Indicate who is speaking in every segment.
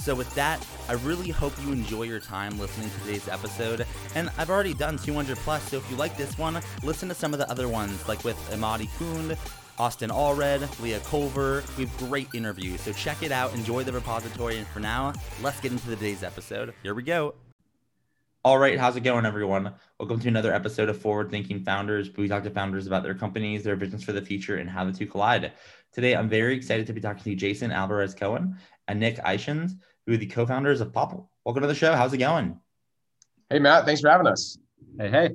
Speaker 1: So, with that, I really hope you enjoy your time listening to today's episode. And I've already done 200 plus, so if you like this one, listen to some of the other ones, like with Amadi Kund, Austin Allred, Leah Culver. We have great interviews, so check it out. Enjoy the repository. And for now, let's get into today's episode. Here we go. All right, how's it going, everyone? Welcome to another episode of Forward Thinking Founders. We talk to founders about their companies, their visions for the future, and how the two collide. Today, I'm very excited to be talking to Jason Alvarez Cohen and Nick Ishins who are the co-founders of Popl. Welcome to the show. How's it going?
Speaker 2: Hey, Matt. Thanks for having us.
Speaker 3: Hey, hey.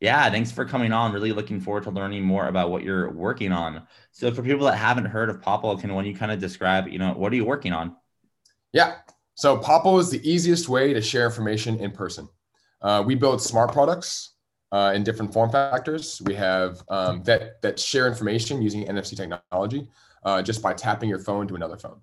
Speaker 1: Yeah, thanks for coming on. Really looking forward to learning more about what you're working on. So, for people that haven't heard of Popl, can one you kind of describe, you know, what are you working on?
Speaker 2: Yeah. So, Popl is the easiest way to share information in person. Uh, we build smart products uh, in different form factors. We have um, that that share information using NFC technology uh, just by tapping your phone to another phone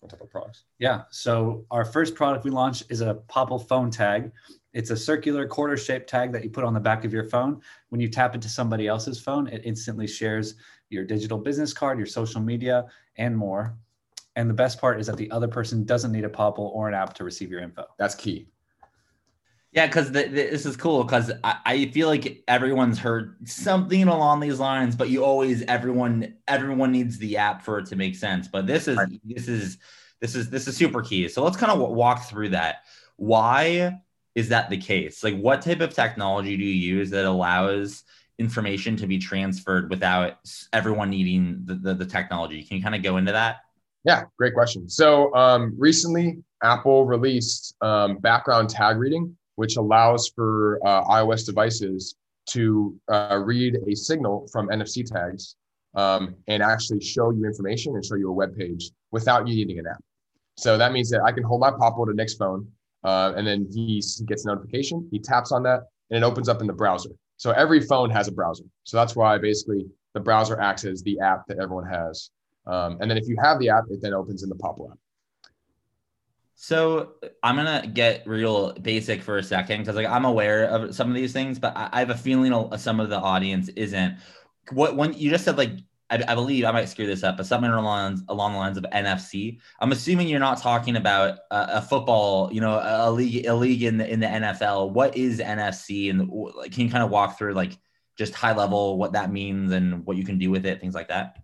Speaker 3: what type of products? Yeah. So our first product we launched is a Popl phone tag. It's a circular quarter shaped tag that you put on the back of your phone. When you tap into somebody else's phone, it instantly shares your digital business card, your social media, and more. And the best part is that the other person doesn't need a Popl or an app to receive your info.
Speaker 2: That's key.
Speaker 1: Yeah, because this is cool because I, I, feel like everyone's heard something along these lines, but you always everyone everyone needs the app for it to make sense. But this is right. this is this is this is super key. So let's kind of walk through that. Why is that the case? Like, what type of technology do you use that allows information to be transferred without everyone needing the, the, the technology? Can you kind of go into that?
Speaker 2: Yeah, great question. So um, recently, Apple released um, background tag reading which allows for uh, iOS devices to uh, read a signal from NFC tags um, and actually show you information and show you a web page without you needing an app. So that means that I can hold my Popl to Nick's phone, uh, and then he gets a notification. He taps on that, and it opens up in the browser. So every phone has a browser. So that's why basically the browser acts as the app that everyone has. Um, and then if you have the app, it then opens in the Popl app.
Speaker 1: So I'm gonna get real basic for a second because like I'm aware of some of these things, but I, I have a feeling some of the audience isn't. What when you just said like I, I, believe I might screw this up, but something along along the lines of NFC. I'm assuming you're not talking about a, a football, you know, a league a league in the in the NFL. What is NFC, and like, can you kind of walk through like just high level what that means and what you can do with it, things like that?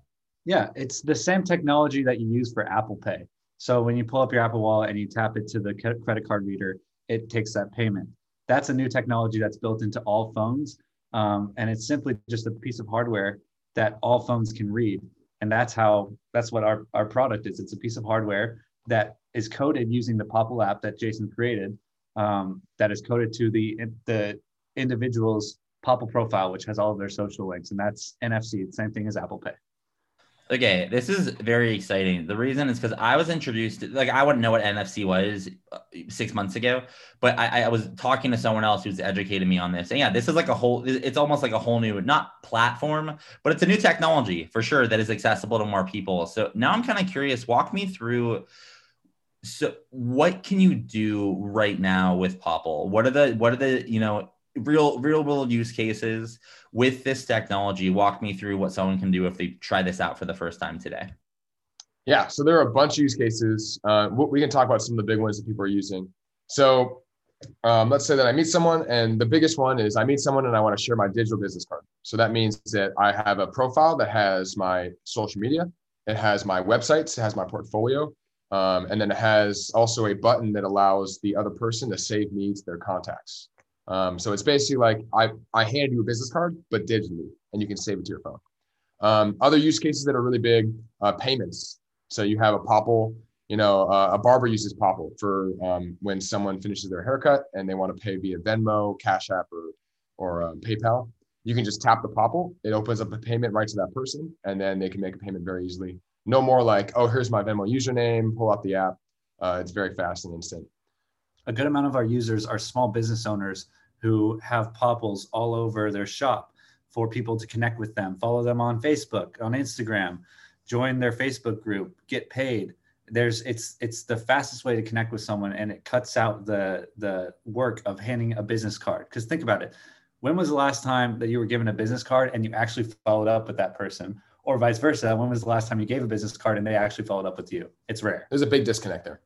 Speaker 3: Yeah, it's the same technology that you use for Apple Pay. So when you pull up your Apple Wallet and you tap it to the credit card reader, it takes that payment. That's a new technology that's built into all phones. Um, and it's simply just a piece of hardware that all phones can read. And that's how, that's what our, our product is. It's a piece of hardware that is coded using the Popl app that Jason created, um, that is coded to the, the individual's Popl profile, which has all of their social links. And that's NFC, the same thing as Apple Pay.
Speaker 1: Okay, this is very exciting. The reason is because I was introduced, like, I wouldn't know what NFC was uh, six months ago, but I, I was talking to someone else who's educated me on this. And yeah, this is like a whole, it's almost like a whole new, not platform, but it's a new technology for sure that is accessible to more people. So now I'm kind of curious, walk me through. So what can you do right now with Popl? What are the, what are the, you know, real real world use cases with this technology walk me through what someone can do if they try this out for the first time today.
Speaker 2: Yeah so there are a bunch of use cases. Uh, we can talk about some of the big ones that people are using. So um, let's say that i meet someone and the biggest one is i meet someone and i want to share my digital business card. So that means that i have a profile that has my social media it has my websites it has my portfolio um, and then it has also a button that allows the other person to save me to their contacts um, so it's basically like I, I hand you a business card, but digitally, and you can save it to your phone. Um, other use cases that are really big, uh, payments. So you have a Popl, you know, uh, a barber uses Popl for um, when someone finishes their haircut and they want to pay via Venmo, Cash App, or or um, PayPal, you can just tap the Popl. It opens up a payment right to that person, and then they can make a payment very easily. No more like, oh, here's my Venmo username. Pull out the app. Uh, it's very fast and instant.
Speaker 3: A good amount of our users are small business owners who have Popls all over their shop for people to connect with them. Follow them on Facebook, on Instagram, join their Facebook group, get paid. There's it's it's the fastest way to connect with someone and it cuts out the the work of handing a business card. Because think about it. When was the last time that you were given a business card and you actually followed up with that person? Or vice versa, when was the last time you gave a business card and they actually followed up with you? It's rare.
Speaker 2: There's a big disconnect there.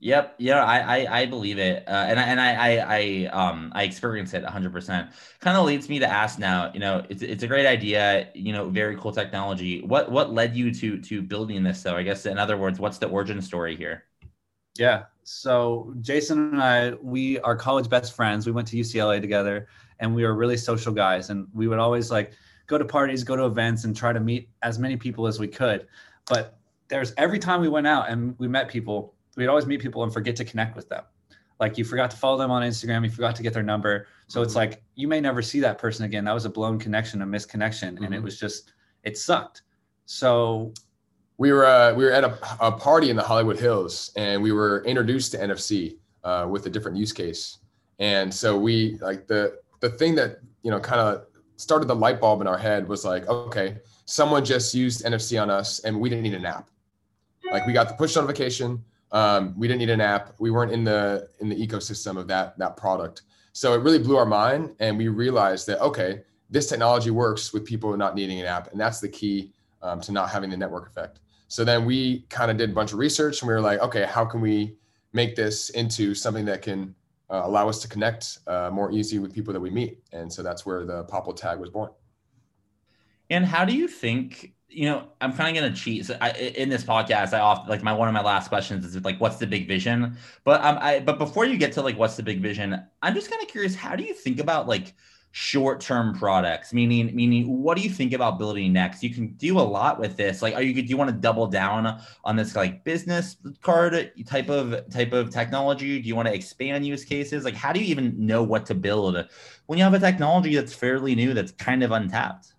Speaker 1: Yep. Yeah, I, I, I believe it. Uh, and I, and I, I, I, um, I experience it hundred percent. Kind of leads me to ask now, you know, it's, it's a great idea, you know, very cool technology. What, what led you to, to building this though? I guess in other words, what's the origin story here?
Speaker 3: Yeah. So Jason and I, we are college best friends. We went to UCLA together and we were really social guys. And we would always like go to parties, go to events and try to meet as many people as we could. But there's every time we went out and we met people, we'd always meet people and forget to connect with them. Like you forgot to follow them on Instagram, you forgot to get their number. So it's mm-hmm. like you may never see that person again. That was a blown connection, a misconnection, mm-hmm. and it mm-hmm. was just it sucked. So
Speaker 2: we were uh, we were at a, a, party in the Hollywood Hills, and we were introduced to NFC uh, with a different use case. And so we like the the thing that you know kind of started the light bulb in our head was like, okay, someone just used NFC on us, and we didn't need an app. Like we got the push notification, um, we didn't need an app. We weren't in the in the ecosystem of that that product. So it really blew our mind, and we realized that okay, this technology works with people not needing an app, and that's the key um, to not having the network effect. So then we kind of did a bunch of research, and we were like, okay, how can we make this into something that can uh, allow us to connect uh, more easy with people that we meet? And so that's where the Popl tag was born.
Speaker 1: And how do you think you know, I'm kind of gonna cheat. So I, in this podcast, I often like my one of my last questions is like, "What's the big vision?" But um, I but before you get to like, "What's the big vision?" I'm just kind of curious. How do you think about like short-term products? Meaning, meaning, what do you think about building next? You can do a lot with this. Like, are you do you want to double down on this like business card type of type of technology? Do you want to expand use cases? Like, how do you even know what to build when you have a technology that's fairly new that's kind of untapped?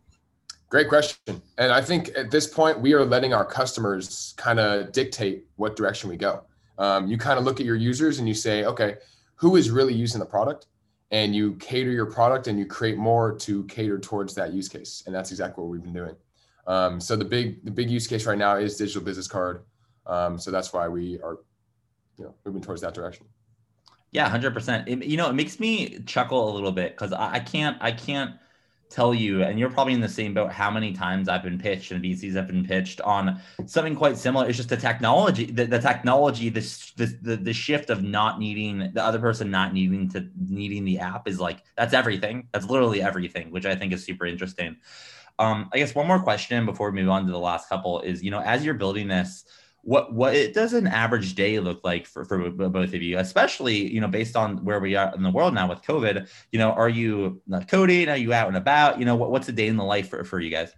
Speaker 2: Great question. And I think at this point, we are letting our customers kind of dictate what direction we go. Um, you kind of look at your users and you say, okay, who is really using the product? And you cater your product and you create more to cater towards that use case. And that's exactly what we've been doing. Um, so the big the big use case right now is digital business card. Um, so that's why we are, you know, moving towards that direction.
Speaker 1: Yeah, hundred percent. You know, it makes me chuckle a little bit because I, I can't I can't tell you, and you're probably in the same boat, how many times I've been pitched and VCs have been pitched on something quite similar. It's just the technology, the, the technology, this, this the, the shift of not needing the other person not needing to needing the app is like that's everything. That's literally everything, which I think is super interesting. Um, I guess one more question before we move on to the last couple is, you know, as you're building this, what what it does an average day look like for, for both of you especially you know based on where we are in the world now with covid you know are you coding? Are you out and about? You know what, what's a day in the life for, for you guys?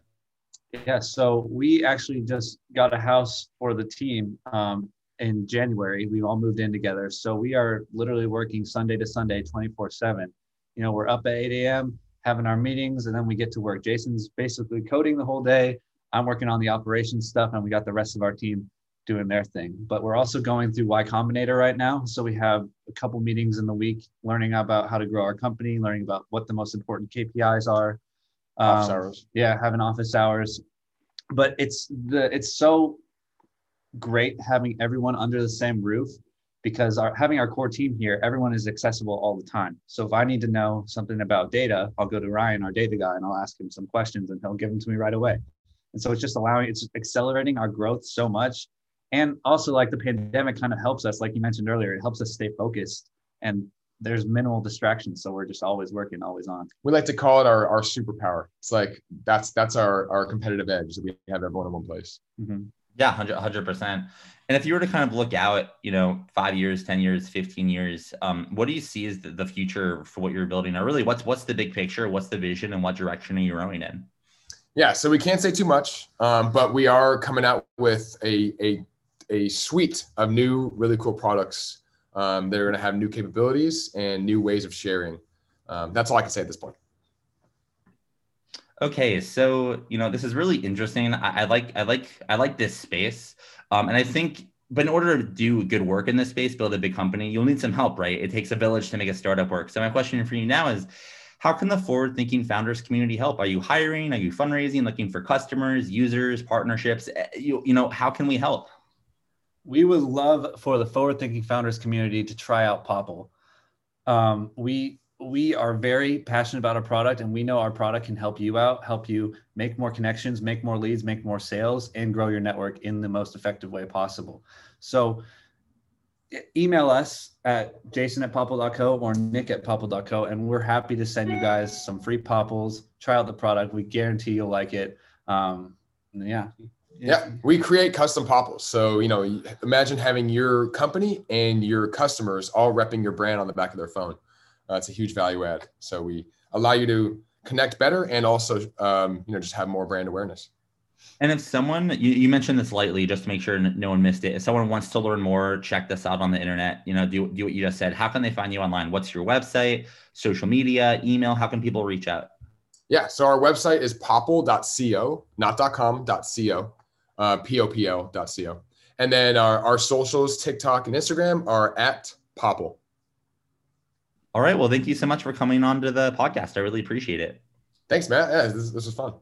Speaker 3: Yeah so we actually just got a house for the team um, in january. We all moved in together. So we are literally working sunday to sunday 24 7 you know we're up at 8 a.m having our meetings and then we get to work. Jason's basically coding the whole day. I'm working on the operations stuff and we got the rest of our team doing their thing. But we're also going through Y Combinator right now. So we have a couple meetings in the week learning about how to grow our company, learning about what the most important KPIs are.
Speaker 2: Um, office hours.
Speaker 3: Yeah, having office hours. But it's the it's so great having everyone under the same roof because our having our core team here, everyone is accessible all the time. So if I need to know something about data, I'll go to Ryan, our data guy, and I'll ask him some questions and he'll give them to me right away. And so it's just allowing it's accelerating our growth so much and also like the pandemic kind of helps us like you mentioned earlier it helps us stay focused and there's minimal distractions. So we're just always working always on.
Speaker 2: We like to call it our, our superpower. It's like that's that's our our competitive edge that we have everyone in one place.
Speaker 1: Mm-hmm. yeah 100 percent. And if you were to kind of look out you know five years 10 years 15 years um, what do you see as the, the future for what you're building? Or really what's what's the big picture? What's the vision and what direction are you rowing in?
Speaker 2: Yeah so we can't say too much um, but we are coming out with a, a a suite of new, really cool products. Um, they're going to have new capabilities and new ways of sharing. um, that's all I can say at this point.
Speaker 1: Okay, so you know this is really interesting. I, I like I like I like this space, um, and I think. But in order to do good work in this space, build a big company, you'll need some help, right? It takes a village to make a startup work. So my question for you now is, how can the forward-thinking founders community help? Are you hiring? Are you fundraising? Looking for customers, users, partnerships? Eh, you, you know, how can we help?
Speaker 3: We would love for the forward-thinking founders community to try out Popl. Um, we we are very passionate about our product and we know our product can help you out help you make more connections make more leads make more sales and grow your network in the most effective way possible. So email us at jason at popl.co or nick at popl.co and we're happy to send you guys some free popls. Try out the product. We guarantee you'll like it. Um, yeah
Speaker 2: yeah, we create custom Popls. So, you know, imagine having your company and your customers all repping your brand on the back of their phone. Uh, it's a huge value add. So we allow you to connect better and also, um, you know, just have more brand awareness.
Speaker 1: And if someone, you, you, mentioned this lightly, just to make sure no one missed it. If someone wants to learn more, check this out on the internet, you know, do, do what you just said. How can they find you online? What's your website, social media, email? How can people reach out?
Speaker 2: Yeah. So our website is popl.co, not .com, .co, uh, P-O-P-O.co. And then our, our socials, TikTok and Instagram are at Popl.
Speaker 1: All right. Well, thank you so much for coming on to the podcast. I really appreciate it.
Speaker 2: Thanks, Matt. Yeah, this, this was fun.